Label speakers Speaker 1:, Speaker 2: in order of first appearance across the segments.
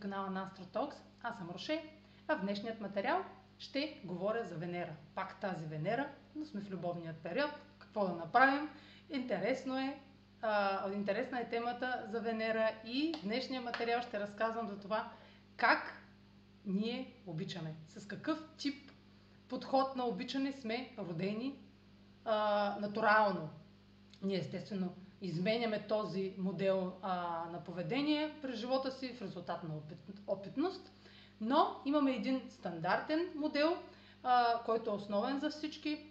Speaker 1: канала на AstroTalks. Аз съм Роше, а в днешният материал ще говоря за Венера. Пак тази Венера, но сме в любовният период. Какво да направим? Интересно е, а, интересна е темата за Венера и в днешния материал ще разказвам за това как ние обичаме. С какъв тип подход на обичане сме родени а, натурално. Ние естествено изменяме този модел а, на поведение през живота си в резултат на опит, опитност, но имаме един стандартен модел, а, който е основен за всички,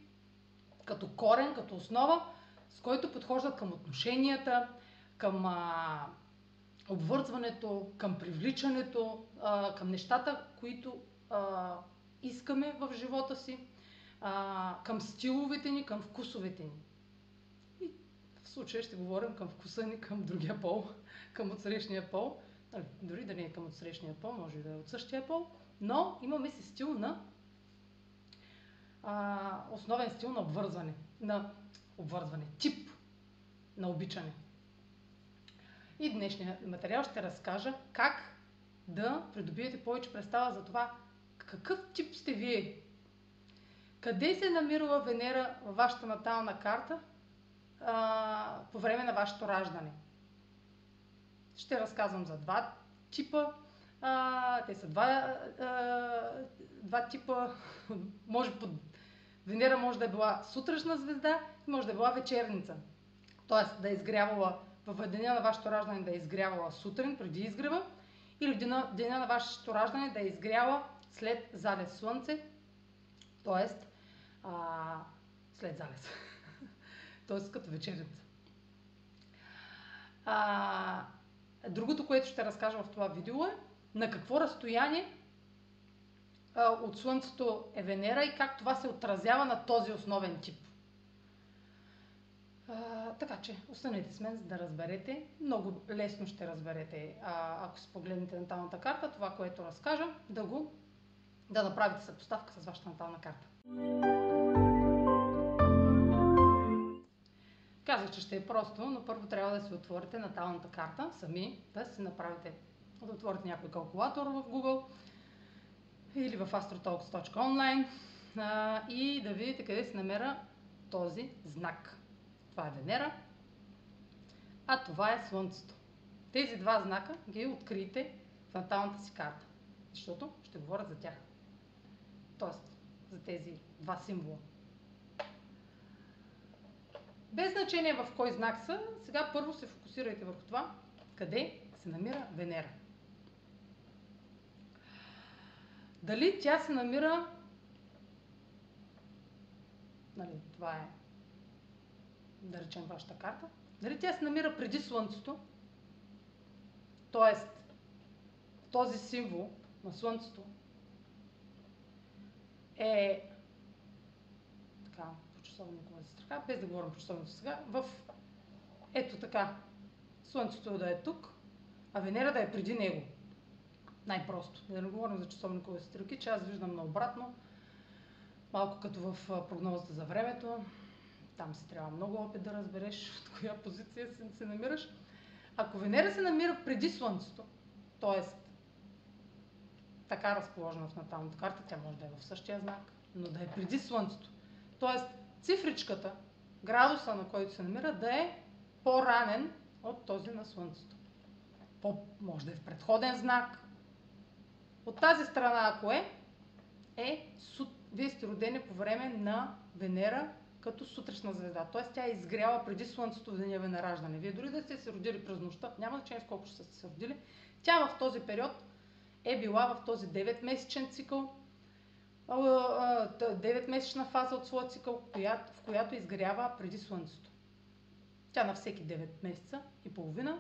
Speaker 1: като корен, като основа, с който подхождат към отношенията, към а, обвързването, към привличането, а, към нещата, които а, искаме в живота си, а, към стиловете ни, към вкусовете ни. В случая ще говорим към вкуса ни, към другия пол, към отсрещния пол. Нали, дори да не е към отсрещния пол, може да е от същия пол, но имаме си стил на а, основен стил на обвързване, на обвързване, тип на обичане. И днешния материал ще разкажа как да придобиете повече представа за това какъв тип сте вие. Къде се намирала Венера във вашата натална карта а, по време на вашето раждане? Ще разказвам за два типа. А, те са два, а, два типа. Може под... Венера може да е била сутрешна звезда и може да е била вечерница. Тоест да е изгрявала в деня на вашето раждане да е изгрявала сутрин преди изгрева или деня, деня на вашето раждане да е изгряла след залез слънце, т.е. след залез, т.е. като вечерница. А, другото, което ще разкажа в това видео е на какво разстояние а, от Слънцето е Венера и как това се отразява на този основен тип. А, така че, останете с мен, за да разберете. Много лесно ще разберете, а, ако си погледнете наталната карта, това, което разкажа, да го да направите съпоставка с вашата натална карта. Казах, че ще е просто, но първо трябва да си отворите наталната карта сами, да си направите, да отворите някой калкулатор в Google или в astrotalks.online и да видите къде се намера този знак. Това е Венера, а това е Слънцето. Тези два знака ги откриете в наталната си карта, защото ще говоря за тях т.е. за тези два символа. Без значение в кой знак са, сега първо се фокусирайте върху това, къде се намира Венера. Дали тя се намира, нали, това е, да речем, вашата карта, дали тя се намира преди Слънцето, т.е. този символ на Слънцето е така, по часовниковата страха, без да говорим по часовниковата сега, в ето така, Слънцето да е тук, а Венера да е преди него. Най-просто. Да не говорим за часовникови стрелки, че аз виждам наобратно, малко като в прогнозата за времето. Там си трябва много опит да разбереш от коя позиция се, се намираш. Ако Венера се намира преди Слънцето, т.е така разположена в наталната карта, тя може да е в същия знак, но да е преди Слънцето. Тоест, цифричката, градуса на който се намира, да е по-ранен от този на Слънцето. По, може да е в предходен знак. От тази страна, ако е, е, вие сте родени по време на Венера като сутрешна звезда. Тоест тя е изгряла преди Слънцето в деня ви на раждане. Вие дори да сте се родили през нощта, няма значение с колко ще сте се родили, тя в този период е била в този 9-месечен цикъл, 9-месечна фаза от своя цикъл, в която изгрява преди Слънцето. Тя на всеки 9 месеца и половина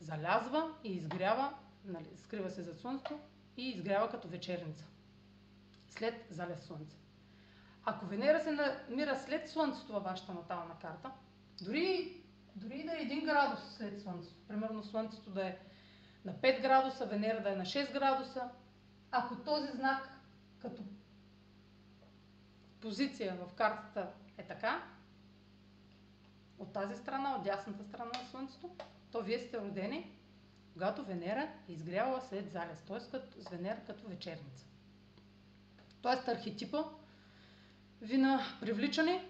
Speaker 1: залязва и изгрява, нали, скрива се за Слънцето и изгрява като вечерница. След залез Слънце. Ако Венера се намира след Слънцето във вашата натална карта, дори, дори да е 1 градус след Слънцето, примерно Слънцето да е на 5 градуса, Венера да е на 6 градуса. Ако този знак като позиция в картата е така, от тази страна, от дясната страна на Слънцето, то вие сте родени когато Венера е изгряла след залез, т.е. С Венера като вечерница. Тоест архетипа ви на привличане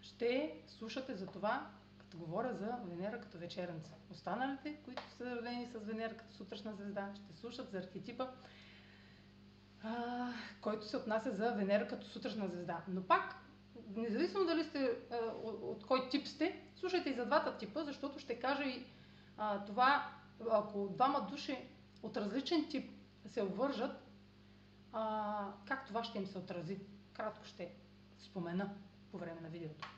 Speaker 1: ще слушате за това, говоря за Венера като вечерница. Останалите, които са родени с Венера като сутрешна звезда, ще слушат за архетипа, а, който се отнася за Венера като сутрешна звезда. Но пак, независимо дали сте а, от, от кой тип сте, слушайте и за двата типа, защото ще кажа и а, това, ако двама души от различен тип се обвържат, а, как това ще им се отрази. Кратко ще спомена по време на видеото.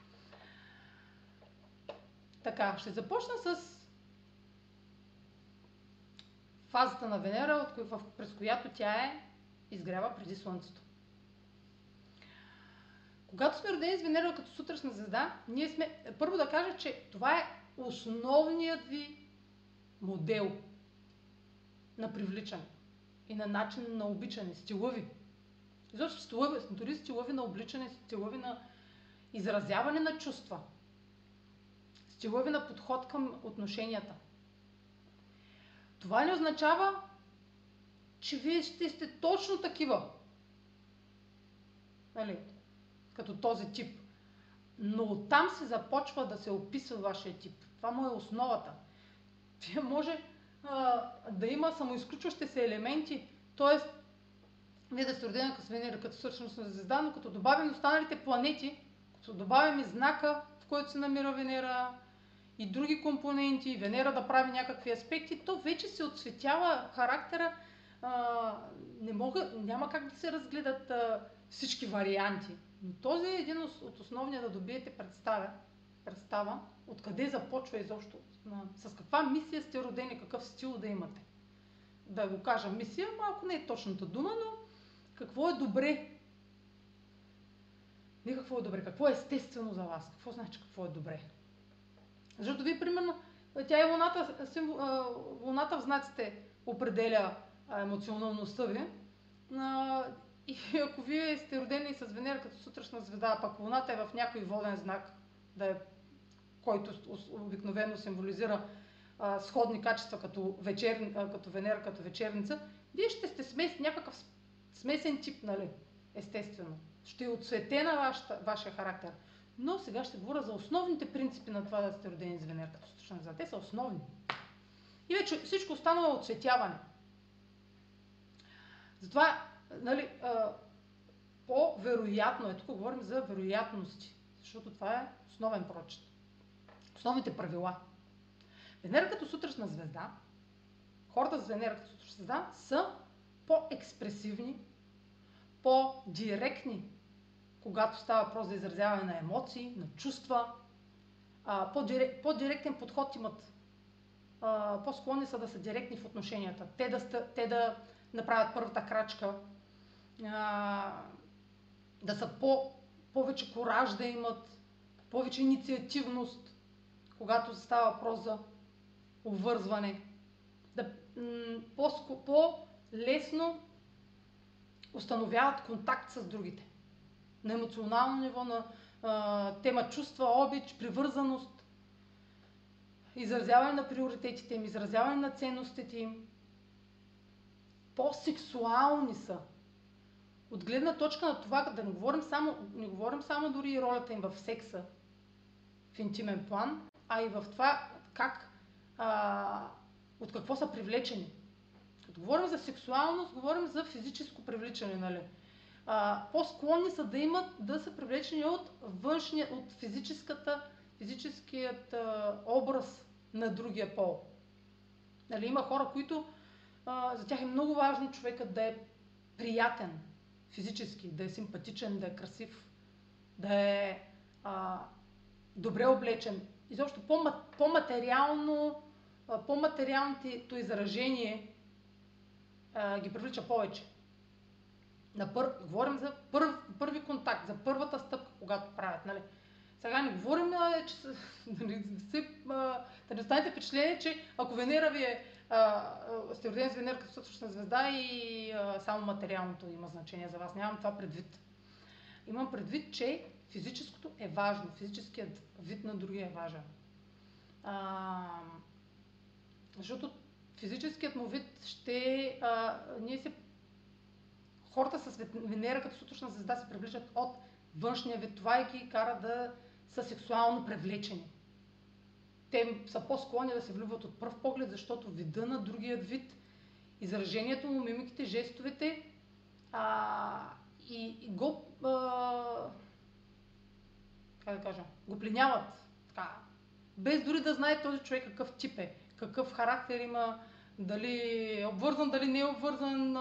Speaker 1: Така, ще започна с фазата на Венера, през която тя е изгрява преди Слънцето. Когато сме родени с Венера като сутрешна звезда, ние сме... Първо да кажа, че това е основният ви модел на привличане и на начин на обичане, стилови. Изобщо стилови, дори стилови на обличане, стилови на изразяване на чувства, стилови на подход към отношенията. Това не означава, че вие ще сте точно такива. Нали? Като този тип. Но оттам се започва да се описва вашия тип. Това му е основата. Вие може а, да има самоизключващи се елементи, т.е. вие да сте родени като Венера, като всъщност на звезда, но като добавим останалите планети, като добавим и знака, в който се намира Венера, и други компоненти, Венера да прави някакви аспекти, то вече се отсветява характера. А, не мога, няма как да се разгледат а, всички варианти. Но този е един от основния да добиете представа, представа откъде започва изобщо, с каква мисия сте родени, какъв стил да имате. Да го кажа мисия, малко не е точната дума, но какво е добре. Не какво е добре, какво е естествено за вас. Какво значи какво е добре? Защото вие, примерно, тя и луната, луната в знаците определя емоционалността ви. И ако вие сте родени с Венера като сутрешна звезда, а пък луната е в някой воден знак, да е, който обикновено символизира сходни качества като, вечер, като Венера, като вечерница, вие ще сте смес, някакъв смесен тип, нали? Естествено. Ще е отцветена вашата, вашия характер. Но сега ще говоря за основните принципи на това да сте родени с Венера като сутрешна звезда. Те са основни. И вече всичко останало е отцветяване. Затова, нали, по-вероятно е, тук говорим за вероятности, защото това е основен прочет. Основните правила. Венера като сутрешна звезда, хората с Венера като сутрешна звезда са по-експресивни, по-директни когато става въпрос за изразяване на емоции, на чувства, а, по-директен подход имат. А, по-склонни са да са директни в отношенията. Те да, те да направят първата крачка, а, да са по, повече кораж да имат, повече инициативност, когато става въпрос за обвързване. Да, по-лесно установяват контакт с другите на емоционално ниво, на а, тема чувства, обич, привързаност, изразяване на приоритетите им, изразяване на ценностите им. По-сексуални са. От гледна точка на това, да не говорим само, не говорим само дори и ролята им в секса, в интимен план, а и в това как, а, от какво са привлечени. Като говорим за сексуалност, говорим за физическо привличане, нали? А, по-склонни са да имат, да са привлечени от външния, от физическата, физическият а, образ на другия пол. Нали, има хора, които а, за тях е много важно човекът да е приятен физически, да е симпатичен, да е красив, да е а, добре облечен. Изобщо по-материално, по-материалното изражение а, ги привлича повече на пър... говорим за пър... първи контакт, за първата стъпка, когато правят. Нали? Сега не говорим, а, че да не, се, а, да не останете впечатление, че ако Венера ви е, а, сте родени с Венера като съсващна звезда и а, само материалното има значение за вас. Нямам това предвид. Имам предвид, че физическото е важно. Физическият вид на другия е важен. А, Защото физическият му вид ще... А, ние се... Хората с Венера като сутрешна звезда се привличат от външния вид. Това и ги кара да са сексуално привлечени. Те са по-склонни да се влюбват от пръв поглед, защото вида на другият вид, изражението му, мимиките, жестовете а, и, и го а, как да кажа, го пленяват. Така, без дори да знае този човек какъв тип е, какъв характер има, дали е обвързан, дали не е обвързан,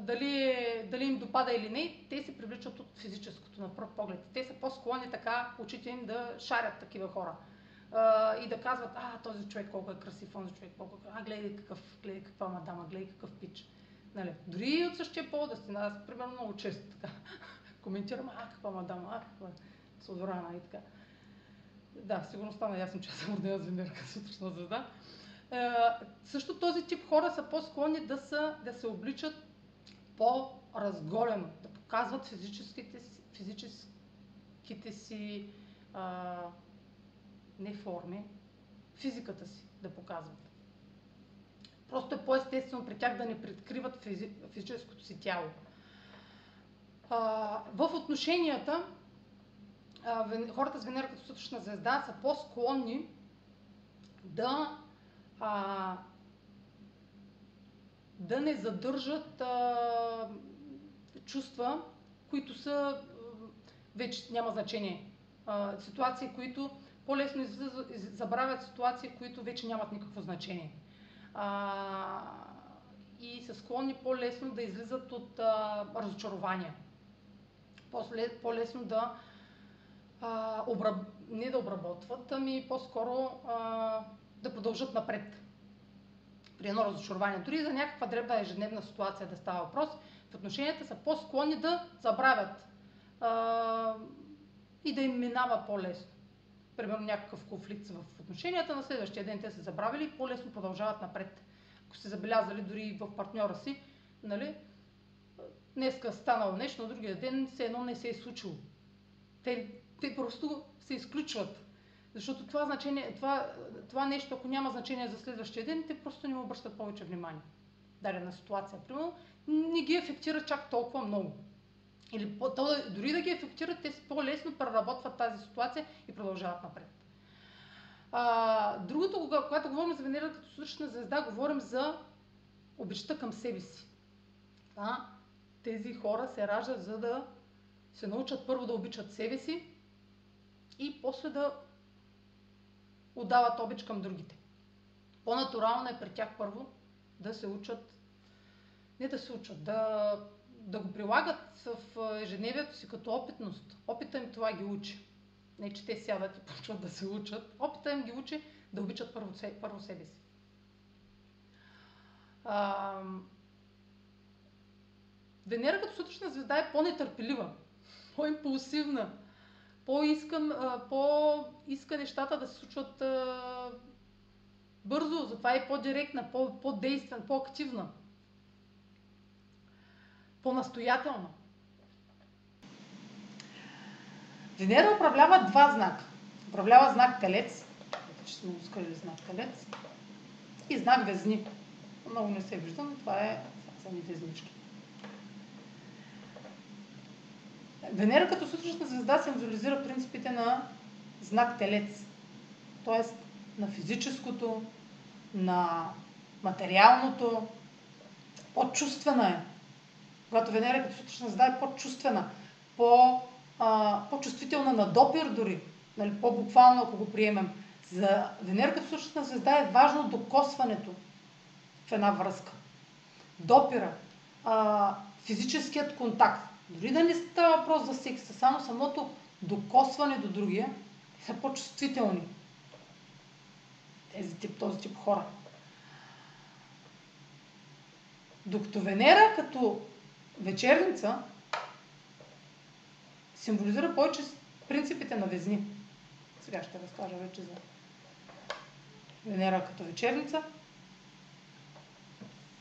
Speaker 1: дали, дали им допада или не, те се привличат от физическото на пръв поглед. Те са по-склонни така очите им да шарят такива хора. А, и да казват, а, този човек колко е красив, този човек колко е а, гледай какъв, гледай каква мадама, гледай какъв пич. Нали? Дори от същия пол да сте, аз примерно много често така коментирам, а, каква мадама, а, каква Содорана и така. Да, сигурно стана ясно, че съм родена с Венера сутрешна звезда. Е, също този тип хора са по-склонни да, са, да се обличат по-разголено, да показват физическите физическите си а, не форми, физиката си да показват. Просто е по-естествено при тях да не прикриват физи, физическото си тяло. А, в отношенията хората с Венера като сутрешна звезда са по-склонни да, а, да не задържат а, чувства, които са вече няма значение. А, ситуации, които по-лесно забравят ситуации, които вече нямат никакво значение. А, и са склонни по-лесно да излизат от а, разочарования. По-лесно да а, обраб... не да обработват, ами по-скоро а, да продължат напред при едно разочарование. Дори за някаква дребна ежедневна ситуация да става въпрос, в отношенията са по-склонни да забравят а, и да им минава по-лесно. Примерно някакъв конфликт в отношенията, на следващия ден те са забравили и по-лесно продължават напред. Ако сте забелязали дори в партньора си, нали, днеска станало нещо, на другия ден все едно не се е случило. Те те просто се изключват. Защото това, значение, това, това нещо, ако няма значение за следващия ден, те просто не му обръщат повече внимание. Дадена ситуация, примерно, не ги ефектира чак толкова много. Или дори да ги ефектират, те по-лесно преработват тази ситуация и продължават напред. А, другото, когато говорим за Венера като сутрешна звезда, говорим за обичта към себе си. А, тези хора се раждат за да се научат първо да обичат себе си, и после да отдават обич към другите. По-натурално е при тях първо да се учат, не да се учат, да, да го прилагат в ежедневието си като опитност. Опита им това ги учи. Не, че те сядат и почват да се учат. Опита им ги учи да обичат първо, първо себе си. А, Венера като сутрешна звезда е по-нетърпелива, по-импулсивна, по-искам, по-иска нещата да се случват бързо, затова е по-директна, по-действена, по-активна, по-настоятелна. Венера управлява два знака. Управлява знак Телец, че сме искали знак Телец, и знак Везни. Много не се вижда, но това е сами везнички. Венера като сутрешна звезда символизира принципите на знак Телец. т.е. на физическото, на материалното, по-чувствена е. Когато Венера като сутрешна звезда е по-чувствена, по, а, по-чувствителна на допир дори, нали, по-буквално ако го приемем. За Венера като сутрешна звезда е важно докосването в една връзка. Допира, а, физическият контакт. Дори да не става въпрос за секса, само самото докосване до другия са по-чувствителни. Тези тип, този тип хора. Докато Венера като вечерница символизира повече принципите на Везни. Сега ще разкажа вече за Венера като вечерница.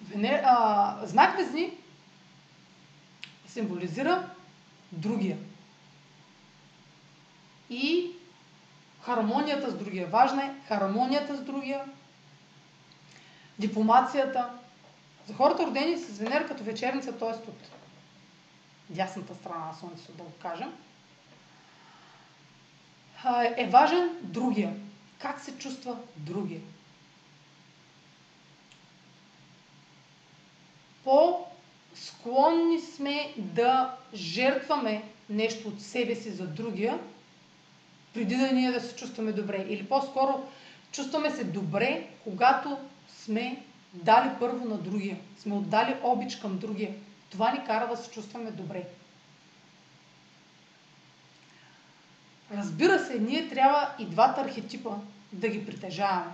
Speaker 1: Венера, а, знак Везни символизира другия. И хармонията с другия. Важна е хармонията с другия, дипломацията. За хората родени с Венера като вечерница, т.е. от дясната страна на Слънцето, да го кажем, е важен другия. Как се чувства другия? По-склонни сме да жертваме нещо от себе си за другия, преди да ние да се чувстваме добре. Или по-скоро чувстваме се добре, когато сме дали първо на другия. Сме отдали обич към другия. Това ни кара да се чувстваме добре. Разбира се, ние трябва и двата архетипа да ги притежаваме.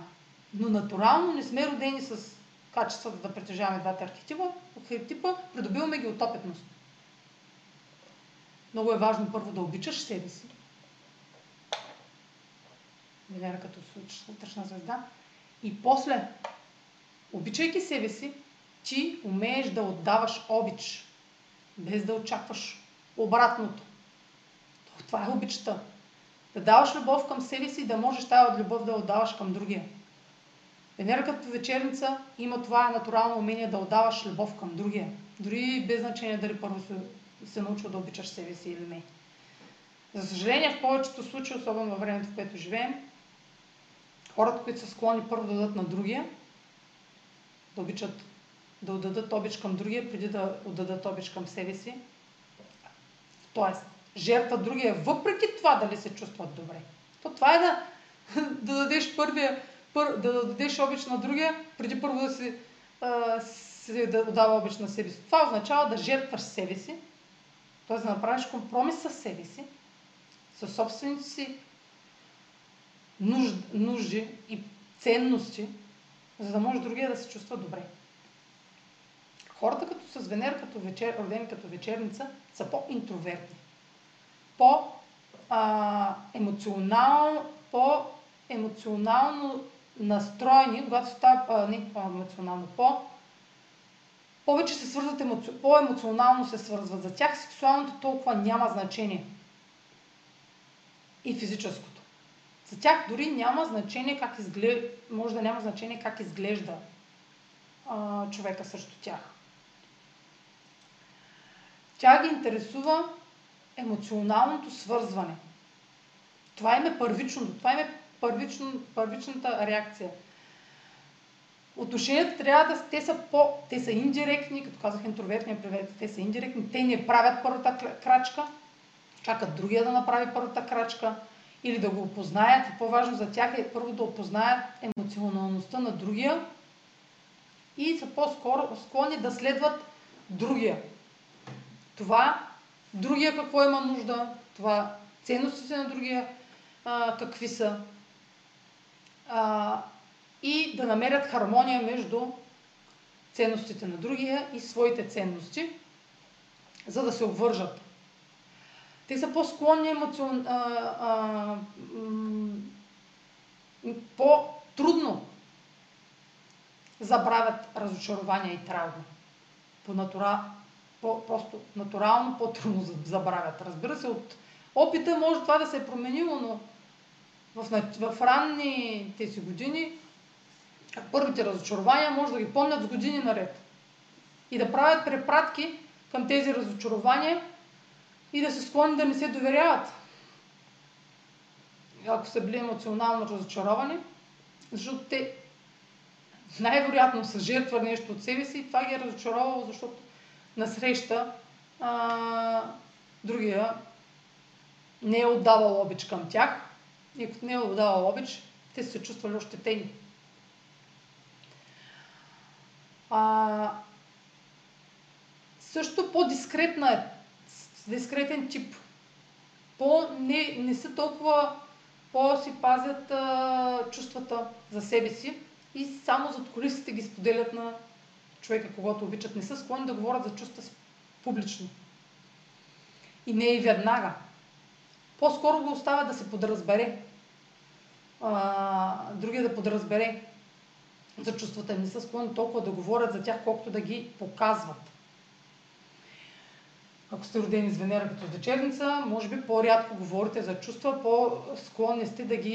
Speaker 1: Но натурално не сме родени с качествата да притежаваме двата архетипа. Архетипа придобиваме ги от опитност. Много е важно първо да обичаш себе си. Венера като вътрешна звезда. И после, обичайки себе си, ти умееш да отдаваш обич, без да очакваш обратното. Това е обичта. Да даваш любов към себе си и да можеш тази любов да отдаваш към другия. Венера като вечерница има това натурално умение да отдаваш любов към другия. Дори без значение дали първо се, се научил да обичаш себе си или не. За съжаление, в повечето случаи, особено във времето, в което живеем, хората, които са склонни първо да дадат на другия, да обичат да отдадат обич към другия, преди да отдадат обич към себе си. Тоест, жертва другия, въпреки това дали се чувстват добре. То това е да, да дадеш първия, пър, да дадеш обич на другия, преди първо да си, а, да отдава обич на себе си. Това означава да жертваш себе си, т.е. да направиш компромис с себе си, с собствените си нужд, нужди и ценности, за да може другия да се чувства добре. Хората като с Венера, като вечер, родени като вечерница, са по-интровертни. По-емоционално, по-емоционално настроени, когато става, не по-емоционално, по повече се свързват, емоци... по-емоционално се свързват. За тях сексуалното толкова няма значение. И физическото. За тях дори няма значение как изглежда, може да няма значение как изглежда а, човека срещу тях. Тя ги интересува емоционалното свързване. Това им е първичното, това им е първично, първичната реакция. Отношенията трябва да те са по, те са индиректни, като казах интровертния превед, те са индиректни, те не правят първата крачка, чакат другия да направи първата крачка или да го опознаят. И по-важно за тях е първо да опознаят емоционалността на другия и са по-скоро склонни да следват другия. Това другия какво има нужда, това ценностите на другия а, какви са а, и да намерят хармония между ценностите на другия и своите ценности, за да се обвържат. Те са по-склонни емоцион... по-трудно забравят разочарования и травми. По натура по, просто натурално по-трудно забравят. Разбира се, от опита може това да се е променило, но в, в ранните си години първите разочарования може да ги помнят с години наред. И да правят препратки към тези разочарования и да се склонят да не се доверяват. Ако са били емоционално разочаровани, защото те най-вероятно са жертва нещо от себе си и това ги е разочаровало, защото насреща а, другия не е отдавал обич към тях и като не е отдавал обич, те са се чувствали ощетени. А, също по-дискретна е, дискретен тип. По, не, не са толкова, по-си пазят а, чувствата за себе си и само зад колисите ги споделят на човека, когато обичат, не са склонни да говорят за чувства публично. И не и веднага. По-скоро го оставя да се подразбере. А, другия да подразбере за чувствата. Не са склонни толкова да говорят за тях, колкото да ги показват. Ако сте родени с Венера като вечерница, може би по-рядко говорите за чувства, по-склонни сте да ги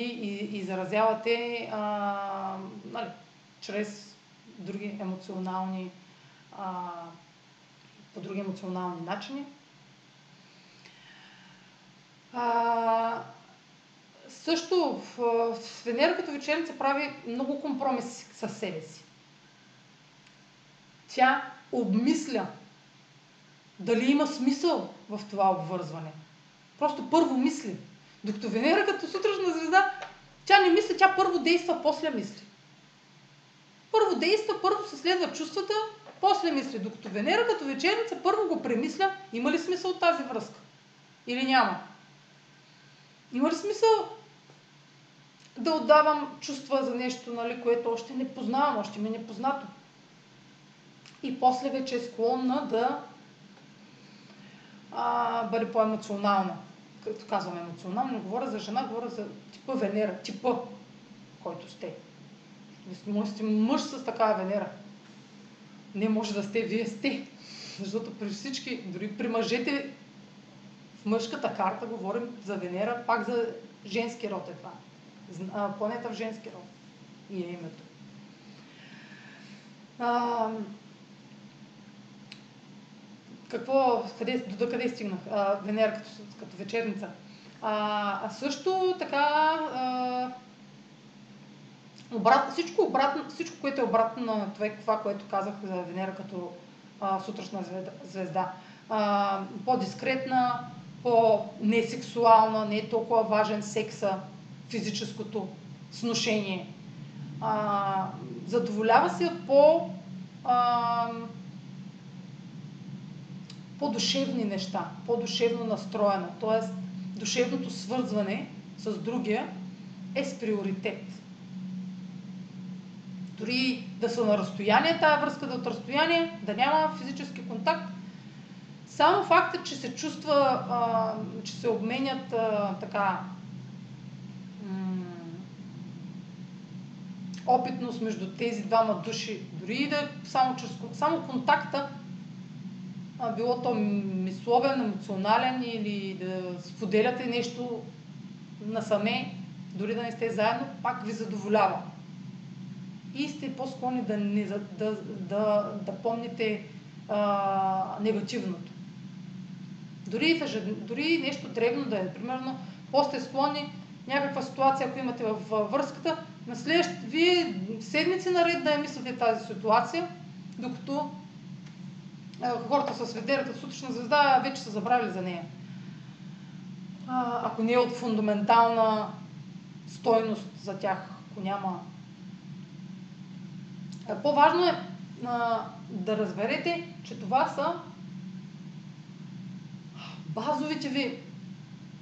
Speaker 1: изразявате а, нали, чрез други емоционални, а, по други емоционални начини. А, също в, в Венера като вечерница прави много компромиси със себе си. Тя обмисля дали има смисъл в това обвързване. Просто първо мисли. Докато Венера като сутрешна звезда, тя не мисли, тя първо действа, после мисли. Първо действа, първо се следва чувствата, после мисли. Докато Венера като вечерница първо го премисля, има ли смисъл от тази връзка? Или няма? Има ли смисъл да отдавам чувства за нещо, нали, което още не познавам, още ми е непознато? И после вече е склонна да а, бъде по-емоционална. Като казвам емоционална, не говоря за жена, говоря за типа Венера, типа, който сте. Може сте мъж с такава Венера. Не може да сте, вие сте. Защото при всички, дори при мъжете, мъжката карта говорим за Венера, пак за женски род е това. Планета в женски род. И е името. А, какво, къде, до къде стигнах? А, Венера като, като вечерница. А, а също така а, обрат, всичко, обратно, всичко, което е обратно на това което казах за Венера като а, сутрешна звезда. А, по-дискретна, по-несексуална, не е толкова важен секса, физическото сношение. А, задоволява се от по... А, по-душевни неща, по-душевно настроена. Т.е. душевното свързване с другия е с приоритет. Дори да са на разстояние, тая връзка да е от разстояние, да няма физически контакт, само факта, че се чувства, а, че се обменят а, така м- опитност между тези двама души, дори и да е само, чрез, само контакта, а, било то мисловен, емоционален или да споделяте нещо насаме, дори да не сте заедно, пак ви задоволява. И сте по-склонни да, не, да, да, да, помните а, негативното. Дори, дори нещо древно да е, примерно, по-сте склонни някаква ситуация, ако имате в връзката, на следващите вие седмици наред да я мислите тази ситуация, докато хората с Ведера като сутрешна звезда вече са забравили за нея. А, ако не е от фундаментална стойност за тях, ако няма. По-важно е а, да разберете, че това са базовите ви,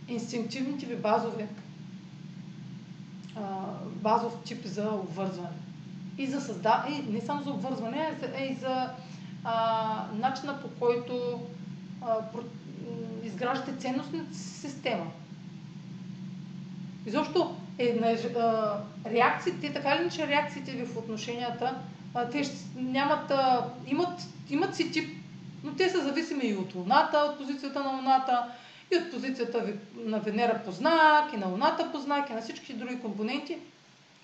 Speaker 1: инстинктивните ви базови, а, базов тип за обвързване. И за създаване, и не само за обвързване, а и за а, начина по който а, про, изграждате ценностната система. Изобщо е, а, реакциите, така ли че реакциите ви в отношенията, а, те ще, нямат, а, имат, имат си тип, но те са зависими и от Луната, от позицията на Луната, и от позицията на Венера по знак, и на Луната по знак, и на всички други компоненти.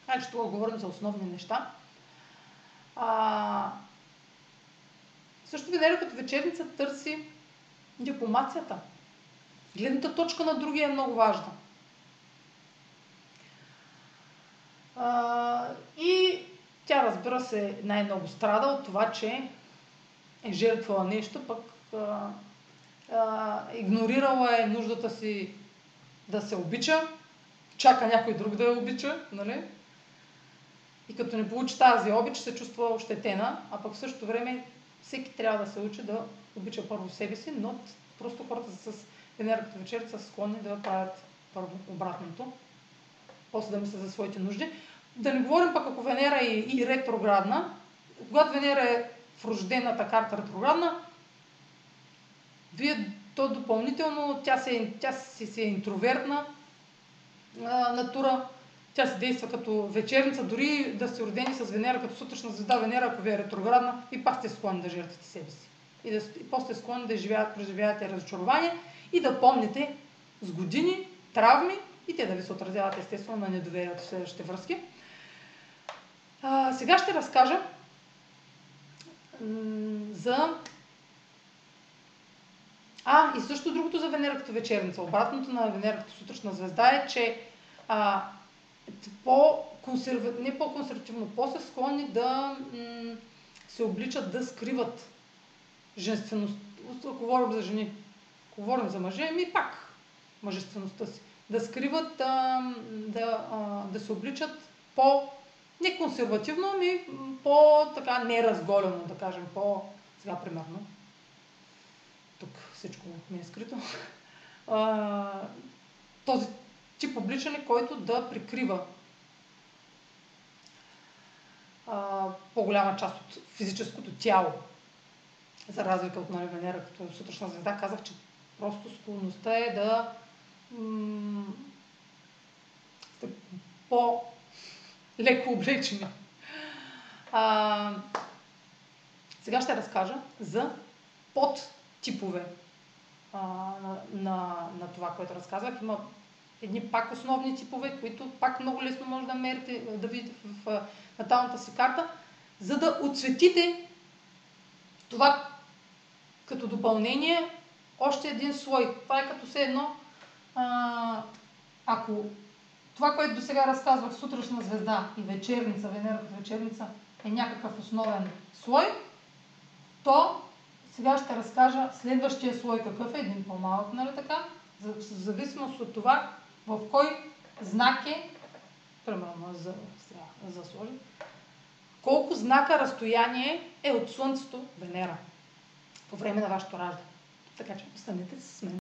Speaker 1: Значи това говорим за основни неща. А, също Венера като вечерница търси дипломацията. Гледната точка на другия е много важна. А, и тя, разбира се, най-много страда от това, че е жертвала нещо, пък а, а, игнорирала е нуждата си да се обича, чака някой друг да я обича, нали? И като не получи тази обич, се чувства ощетена, а пък в същото време всеки трябва да се учи да обича първо себе си, но просто хората с Венера като вечер са склонни да правят първо обратното, после да мислят за своите нужди. Да не говорим пък ако Венера е и ретроградна, когато Венера е в рождената карта ретроградна, вие то допълнително, тя, се, тя си, си е интровертна а, натура, тя се действа като вечерница, дори да сте родени с Венера, като сутрешна звезда Венера, ако ви е ретроградна, и пак сте склонни да жертвате себе си. И, да, и после склонни да живеят, преживявате разочарование и да помните с години травми и те да ви се отразяват естествено на недоверието в следващите връзки. А, сега ще разкажа за... А, и също другото за Венера като вечерница. Обратното на Венера като сутрешна звезда е, че а, по консерва... не по-консервативно, по-се склонни да се обличат да скриват женственост. Говорим за жени. Говорим за мъже, ми пак мъжествеността си. Да скриват, а, да, а, да се обличат по не консервативно, ами по-така неразголено, да кажем, по... Сега, примерно, тук всичко ми е скрито. А, този тип обличане, който да прикрива а, по-голяма част от физическото тяло. За разлика от нали, Венера, като сутрешна звезда, казах, че просто склонността е да м- по леко облечени. А, сега ще разкажа за подтипове а, на, на, това, което разказах. Има едни пак основни типове, които пак много лесно може да мерите, да видите в, в наталната си карта, за да отсветите това като допълнение още един слой. Това е като все едно, а, ако това, което до сега разказвах, сутрешна звезда и вечерница, Венера като вечерница, е някакъв основен слой, то сега ще разкажа следващия слой какъв е, един по-малък, нали така, в зависимост от това в кой знак е, примерно за, за сложи, колко знака разстояние е от Слънцето Венера по време на вашето раждане. Така че останете с мен.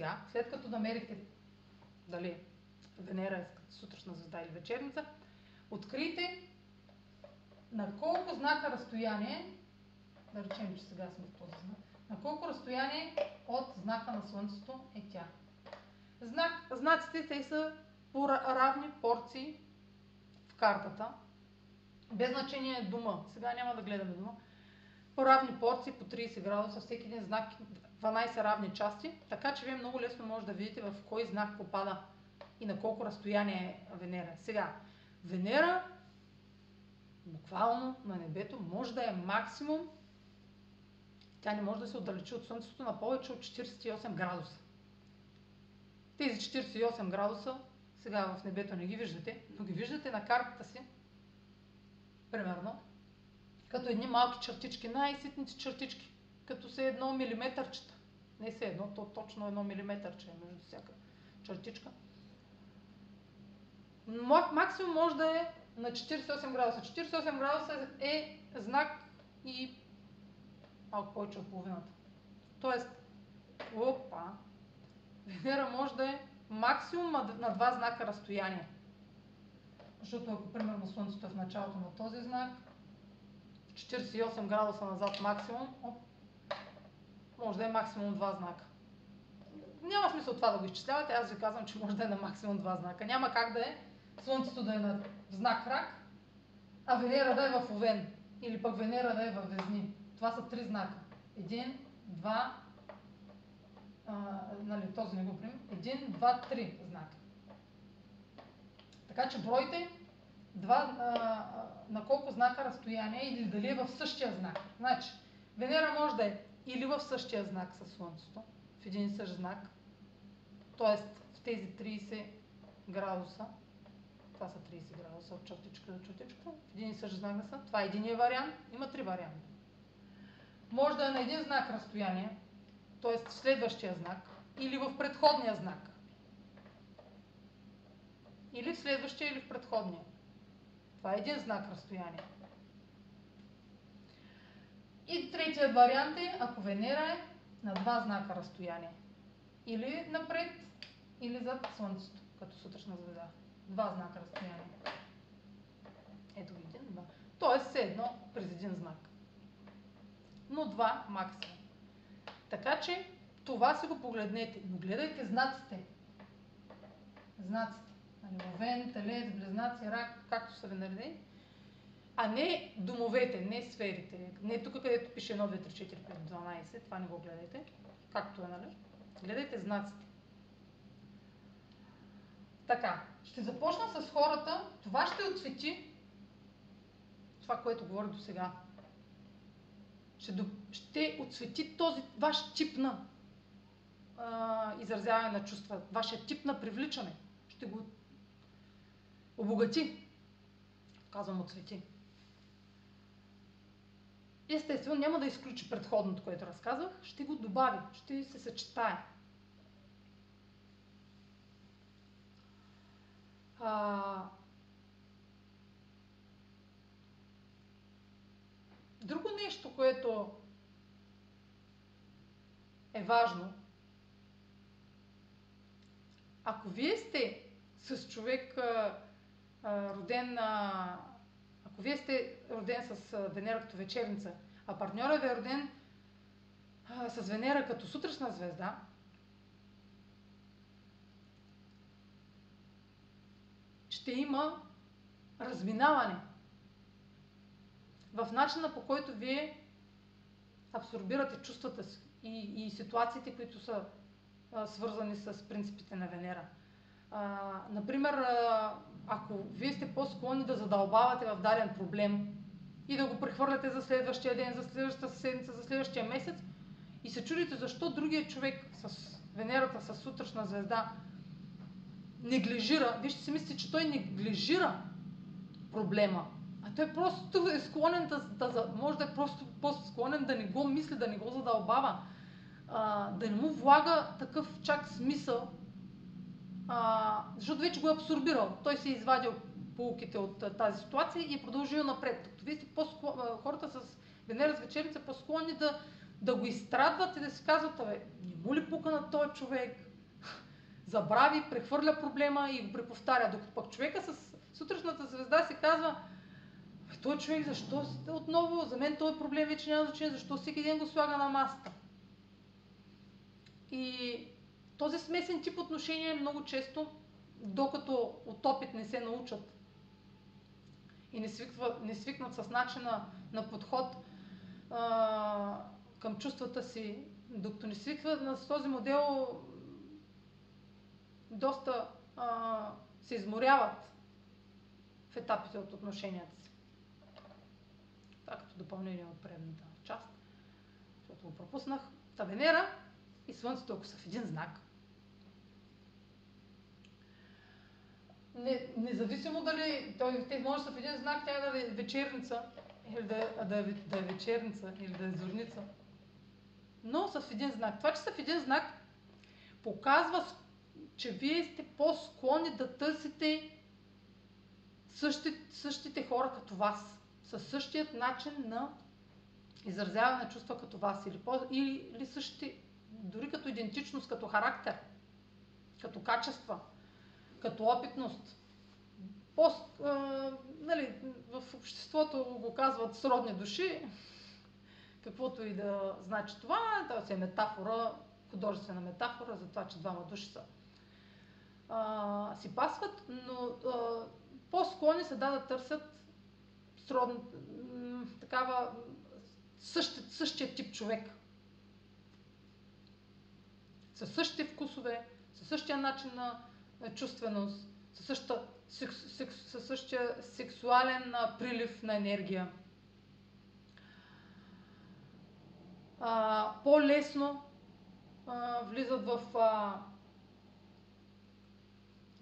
Speaker 1: Сега, след като намерихте дали Венера е сутрешна звезда или вечерница, открийте на колко знака разстояние, да речем, че сега сме в този знак, на колко разстояние от знака на Слънцето е тя. Знак, знаците те са по равни порции в картата, без значение дума. Сега няма да гледаме дума. По равни порции, по 30 градуса, всеки един знак 12 равни части, така че вие много лесно може да видите в кой знак попада и на колко разстояние е Венера. Сега, Венера буквално на небето може да е максимум, тя не може да се отдалечи от Слънцето на повече от 48 градуса. Тези 48 градуса сега в небето не ги виждате, но ги виждате на картата си, примерно, като едни малки чертички, най-ситните чертички, като се едно милиметърчета. Не се едно, то точно едно милиметърче е между всяка чертичка. Максимум може да е на 48 градуса. 48 градуса е знак и малко повече от половината. Тоест, опа, Венера може да е максимум на два знака разстояние. Защото ако примерно Слънцето е в началото на този знак, 48 градуса назад максимум, оп, може да е максимум два знака. Няма смисъл това да го изчислявате, аз ви казвам, че може да е на максимум два знака. Няма как да е Слънцето да е на знак рак, а Венера да е в Овен. Или пък Венера да е в Везни. Това са три знака. Един, два, а, нали, този не го прием. Един, два, три знака. Така че бройте два, а, на колко знака разстояние или дали е в същия знак. Значи, Венера може да е или в същия знак със Слънцето, в един и същ знак, т.е. в тези 30 градуса, това са 30 градуса от чертичка до чертичка, в един и същ знак да са. Това е единия вариант, има три варианта. Може да е на един знак разстояние, т.е. в следващия знак, или в предходния знак. Или в следващия, или в предходния. Това е един знак разстояние. И третият вариант е, ако Венера е на два знака разстояние. Или напред, или зад Слънцето, като сутрешна звезда. Два знака разстояние. Ето ги един, два. Тоест все едно през един знак. Но два максимум. Така че това си го погледнете. Но гледайте знаците. Знаците. Нали, Овен, Телец, Близнаци, Рак, както са ви наредени. А не домовете, не сферите. Не тук, където пише 1, 2, 3, 4, 5, 12. Това не го гледайте. Както е, нали? Гледайте знаците. Така, ще започна с хората. Това ще отсвети това, което говоря до сега. Ще, до, ще отсвети този ваш тип на а, изразяване на чувства, вашия тип на привличане. Ще го обогати. Казвам отсвети. Естествено, няма да изключи предходното, което разказах, ще го добави, ще се съчетае. А... Друго нещо, което е важно, ако вие сте с човек роден на... Вие сте роден с Венера като вечерница, а партньора ви е роден с Венера като сутрешна звезда, ще има разминаване в начина по който вие абсорбирате чувствата си и, и ситуациите, които са а, свързани с принципите на Венера. А, например, а, ако вие сте по-склонни да задълбавате в даден проблем и да го прехвърляте за следващия ден, за следващата седмица, за следващия месец и се чудите защо другия човек с Венерата, с сутрешна звезда, неглижира, вие ще си мислите, че той неглижира проблема, а той просто е склонен да, да може да е просто по-склонен да не го мисли, да не го задълбава, а, да не му влага такъв чак смисъл, а, защото вече го е абсорбирал. Той се е извадил полуките от а, тази ситуация и е продължил напред. Като вие сте хората с Венера с вечерница по-склонни да, да го изстрадват и да си казват, абе, не му ли пука на този човек? забрави, прехвърля проблема и го преповтаря. Докато пък човека с сутрешната звезда се казва, той човек защо отново, за мен този проблем вече няма значение, защо всеки ден го слага на масата. И този смесен тип отношение много често, докато от опит не се научат и не, свиква, не свикнат с начина на подход а, към чувствата си, докато не свикват с този модел, доста а, се изморяват в етапите от отношенията си. Това като допълнение от предната част, защото го пропуснах. Та Венера и Слънцето, ако са в един знак, не, независимо дали той, те може да са в един знак, тя да е вечерница, или да, да, е, да е вечерница, или да е зорница, но са в един знак. Това, че са в един знак, показва че вие сте по-склонни да търсите същите, същите хора като вас, със същият начин на изразяване на чувства като вас, или, по, или, или същите, дори като идентичност, като характер, като качества, като опитност. По, е, нали, в обществото го казват сродни души, каквото и да значи това, това е метафора, художествена метафора за това, че двама души са а, си пасват, но а, по-склонни са да, да търсят сродна, такава същия, същия тип човек. Със същите вкусове, със същия начин на чувственост, със същия, секс, секс, със същия сексуален прилив на енергия. А, по-лесно а, влизат в а,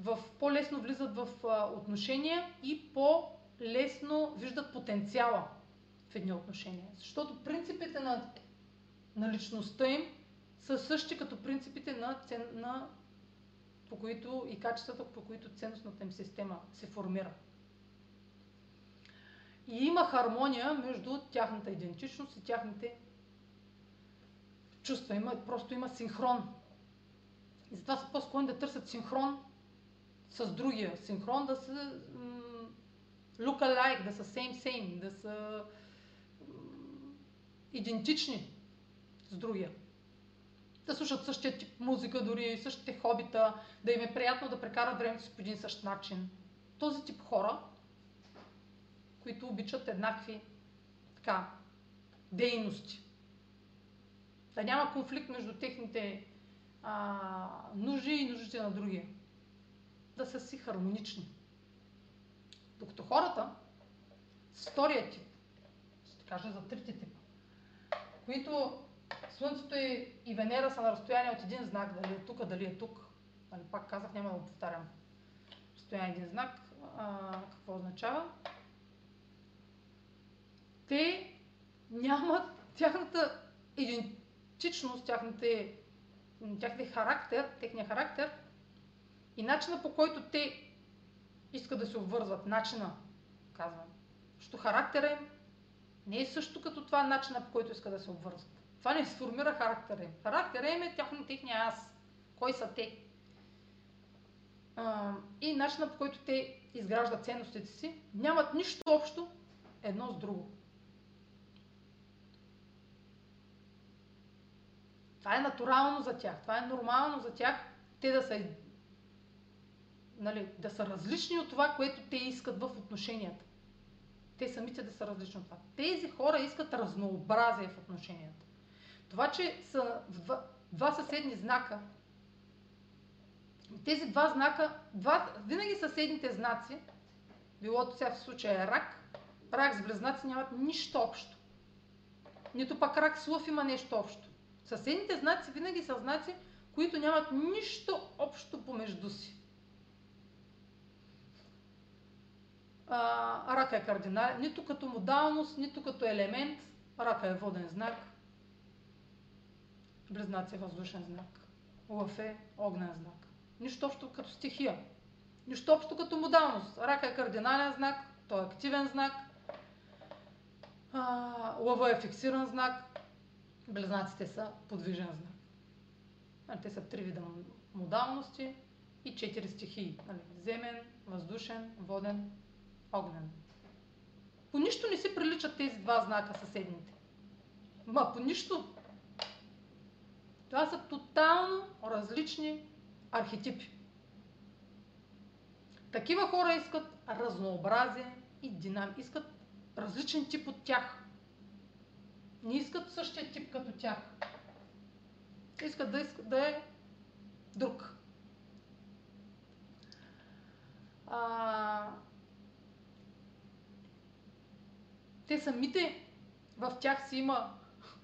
Speaker 1: в, по-лесно влизат в а, отношения и по-лесно виждат потенциала в едни отношения. Защото принципите на, на личността им са същи като принципите на, на по които и качествата, по които ценностната им система се формира. И има хармония между тяхната идентичност и тяхните чувства. Има, просто има синхрон. И затова са по-склонни да търсят синхрон с другия. Синхрон да са look alike, да са same-same, да са идентични с другия. Да слушат същия тип музика, дори същите хобита, да им е приятно да прекарат времето си по един същ начин. Този тип хора които обичат еднакви така, дейности. Да няма конфликт между техните а, нужди и нуждите на другия. Да са си хармонични. Докато хората с втория тип, ще кажа за трите типа, които Слънцето и, и Венера са на разстояние от един знак, дали е тук, дали е тук. Нали, пак казах, няма да го повтарям. Разстояние един знак, а, какво означава? Те нямат тяхната идентичност, тяхните, тяхния характер, техния характер и начина по който те искат да се обвързват. Начина, казвам. Защото характера им не е също като това начина по който искат да се обвързват. Това не сформира характера им. Характера им е тяхно, техния аз. Кой са те? А, и начина по който те изграждат ценностите си, нямат нищо общо едно с друго. Това е натурално за тях. Това е нормално за тях. Те да са, нали, да са различни от това, което те искат в отношенията. Те самите да са различни от това. Тези хора искат разнообразие в отношенията. Това, че са два, два съседни знака, тези два знака, два, винаги съседните знаци, билото сега в случая е рак, рак с близнаци нямат нищо общо. Нито пък рак с лъв има нещо общо. Съседните знаци винаги са знаци, които нямат нищо общо помежду си. А, рака е кардинален, нито като модалност, нито като елемент. Рака е воден знак. Близнаци е въздушен знак. Лъв е огнен знак. Нищо общо като стихия. Нищо общо като модалност. Рака е кардинален знак, той е активен знак. Лъва е фиксиран знак. Близнаците са подвижен знак. Нали, те са три вида модалности и четири стихии. Нали, земен, въздушен, воден, огнен. По нищо не си приличат тези два знака съседните. Ма по нищо. Това са тотално различни архетипи. Такива хора искат разнообразие и динам. Искат различен тип от тях. Не искат същия тип като тях. Искат да, искат да е друг. А, те самите в тях си има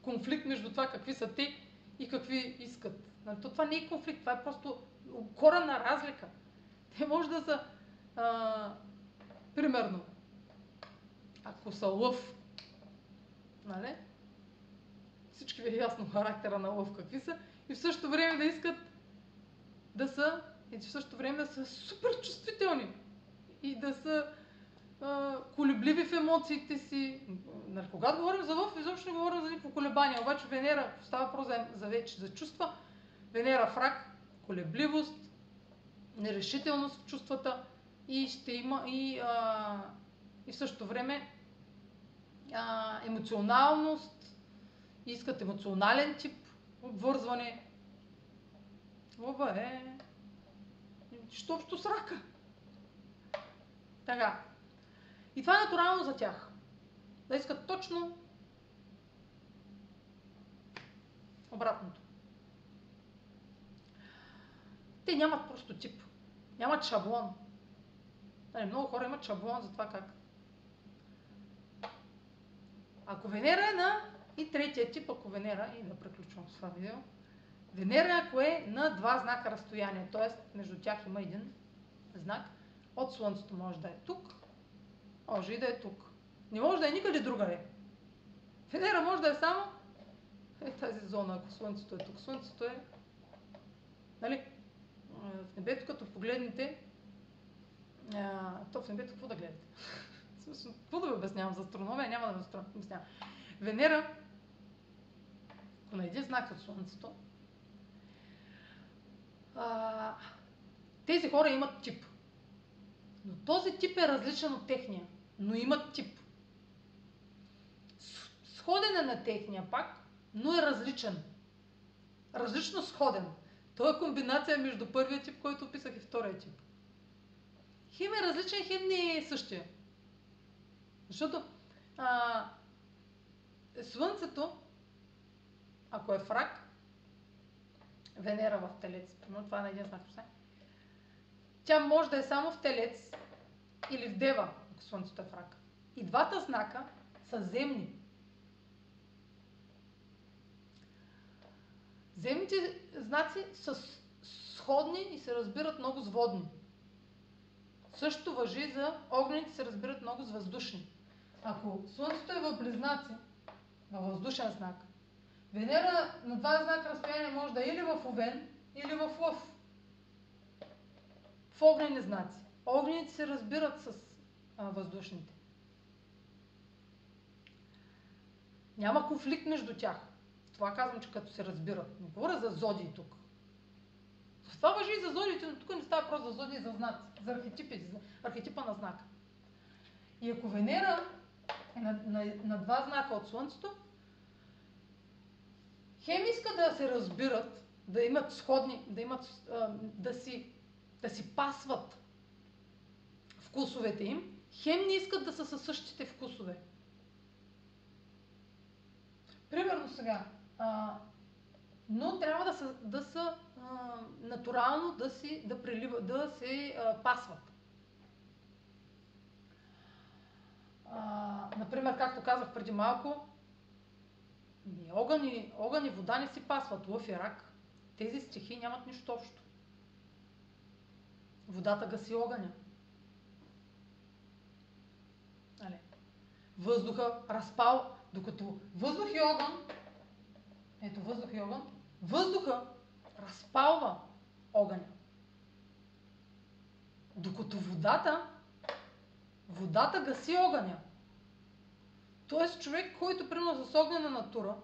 Speaker 1: конфликт между това какви са те и какви искат. Нали, то това не е конфликт, това е просто корена разлика. Те може да са, а, примерно, ако са лъв, нали? Всички ви е ясно характера на лъв какви са, и в същото време да искат да са, и в същото време да са супер чувствителни и да са колебливи в емоциите си. Нали, когато говорим за лъв, изобщо не говорим за никакво колебание, обаче Венера става просто за, за вече за чувства, Венера в рак, колебливост, нерешителност в чувствата и ще има и, а, и в същото време а, емоционалност, искат емоционален тип обвързване. Лъва е нищо общо с рака. Така. И това е натурално за тях. Да искат точно обратното. Те нямат просто тип. Нямат шаблон. Нали, много хора имат шаблон за това как. Ако Венера е на и третия тип, ако Венера, и да приключвам с това видео, Венера ако е на два знака разстояние, т.е. между тях има един знак, от Слънцето може да е тук, може и да е тук. Не може да е никъде другаде. Венера може да е само е тази зона, ако Слънцето е тук. Слънцето е нали, в небето, като погледнете, а, то в небето какво да гледате? какво да ви обяснявам за астрономия? Няма да ви обяснявам. Венера, ако на знак от Слънцето, а, тези хора имат тип. Но този тип е различен от техния, но имат тип. Сходен е на техния пак, но е различен. Различно сходен. Това е комбинация между първия тип, който описах и втория тип. Хим е различен, хим не е същия. Защото а, Слънцето, ако е в рак, Венера в Телец, но това е на един знак тя може да е само в Телец или в Дева, Слънцето е в рак. И двата знака са земни. Земните знаци са сходни и се разбират много с водни. Същото въжи за огнените се разбират много с въздушни. Ако Слънцето е в близнаци, във въздушен знак, Венера на два знака разстояние може да е или в Овен, или в Лъв. В огнени знаци. Огнените се разбират с а, въздушните. Няма конфликт между тях. Това казвам, че като се разбират. Не говоря за зодии тук. Това въжи и за зодиите, но тук не става просто за зодии, за знаци, за архетипи, за архетипа на знака. И ако Венера е на, на, на два знака от Слънцето, хем иска да се разбират, да имат сходни, да, имат, да, си, да си пасват вкусовете им, хем не искат да са със същите вкусове. Примерно сега, а, но трябва да са, да са а, натурално да, си, да, прилива, да се а, пасват. А, например, както казах преди малко, ни огън, и, огън и вода не си пасват, лъв и рак. Тези стихи нямат нищо общо. Водата гаси огъня. Нали? Въздуха разпал, докато въздух и огън, ето въздух и огън, въздуха разпалва огъня. Докато водата, водата гаси огъня. Тоест човек, който примерно с огнена натура,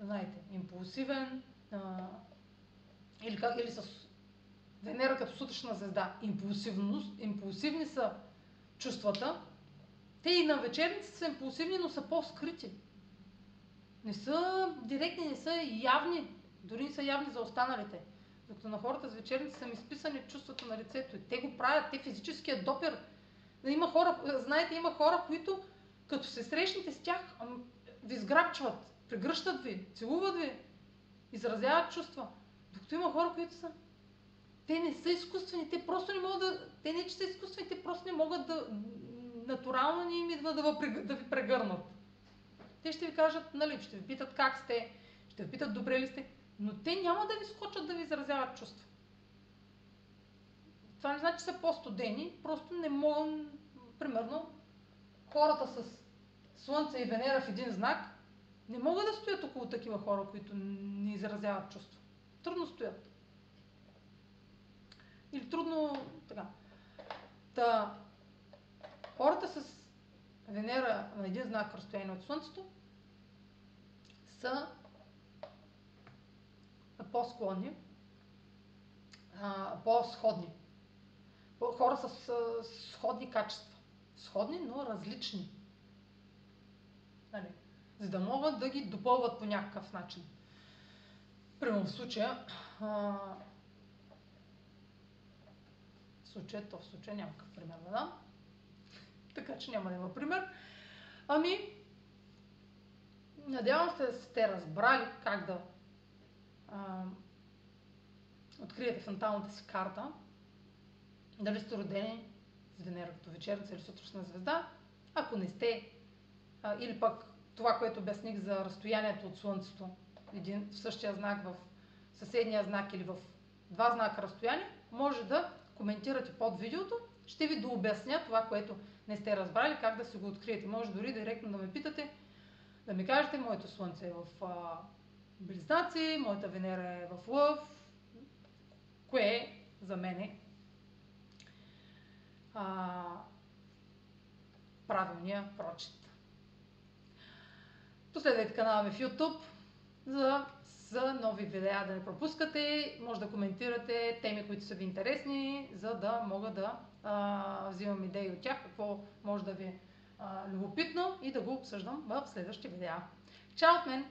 Speaker 1: знаете, импулсивен, а, или, как, или с Венера като сутрешна звезда, импулсивни са чувствата, те и на вечерници са импулсивни, но са по-скрити. Не са директни, не са явни, дори не са явни за останалите. Докато на хората с вечерници са изписани чувствата на лицето. И те го правят, те физическия допир. Има хора, знаете, има хора, които като се срещнете с тях, ви сграбчват, прегръщат ви, целуват ви, изразяват чувства. Докато има хора, които са те не са изкуствени, те просто не могат да... Те не, че са изкуствени, те просто не могат да... Натурално не им идва да, да ви прегърнат. Те ще ви кажат, нали, ще ви питат как сте, ще ви питат добре ли сте, но те няма да ви скочат да ви изразяват чувства. Това не значи, че са по-студени, просто не могат, примерно, хората с Слънце и Венера в един знак, не могат да стоят около такива хора, които не изразяват чувства. Трудно стоят. Или трудно така. Та, хората с Венера на един знак разстояние от Слънцето са по-склонни, по-сходни. Хора с сходни качества. Сходни, но различни. Нали? За да могат да ги допълват по някакъв начин. Примерно в случая, случая, то в случая няма какъв пример да дам. Така че няма да има пример. Ами, надявам се да сте разбрали как да а, откриете фанталната си карта. Дали сте родени с Венера като вечерница или сутрешна звезда. Ако не сте, а, или пък това, което обясних за разстоянието от Слънцето, един в същия знак в съседния знак или в два знака разстояние, може да коментирате под видеото. Ще ви дообясня това, което не сте разбрали, как да си го откриете. Може дори директно да ме питате, да ми кажете, моето Слънце е в а, Близнаци, моята Венера е в Лъв, кое е за мене а, правилния прочит. Последвайте канала ми в YouTube за, за нови видеа да не пропускате. Може да коментирате теми, които са ви интересни, за да мога да а, взимам идеи от тях, какво може да ви е любопитно и да го обсъждам в следващи видеа. Чао от мен!